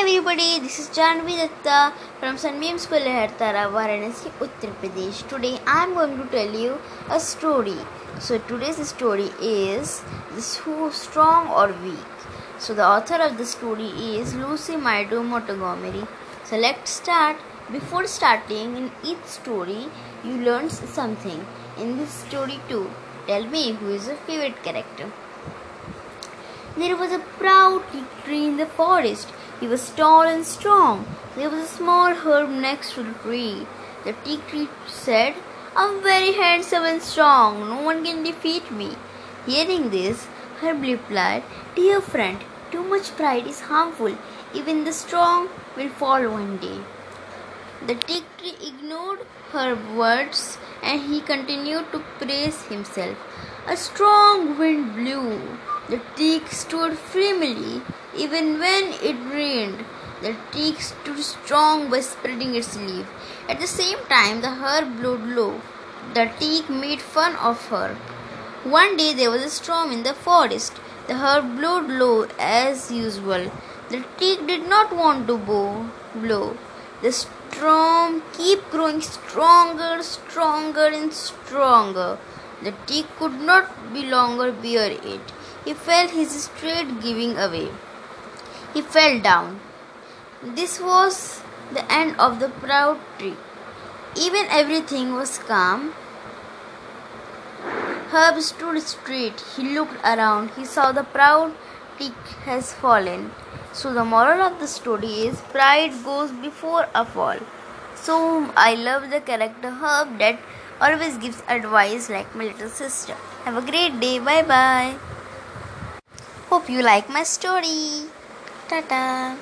everybody, this is Janvi Datta from Sunbeam School Hertara, Varanasi, Uttar Pradesh. Today I am going to tell you a story. So today's story is this who strong or weak. So the author of the story is Lucy Maida Montgomery. So let's start. Before starting in each story, you learn something. In this story too, tell me who is your favorite character. There was a proud tree in the forest. He was tall and strong. There was a small herb next to the tree. The teak tree said, I'm very handsome and strong. No one can defeat me. Hearing this, Herb replied, Dear friend, too much pride is harmful. Even the strong will fall one day. The teak tree ignored her words and he continued to praise himself. A strong wind blew. The teak stood firmly even when it rained. The teak stood strong by spreading its leaf. At the same time, the herb blew low. The teak made fun of her. One day there was a storm in the forest. The herb blew low as usual. The teak did not want to blow. The storm kept growing stronger, stronger, and stronger. The teak could not be longer bear it. He felt his strength giving away. He fell down. This was the end of the proud tree. Even everything was calm. Herb stood straight. He looked around. He saw the proud tree has fallen. So the moral of the story is pride goes before a fall. So I love the character Herb that always gives advice like my little sister. Have a great day. Bye bye. Hope you like my story. Ta ta.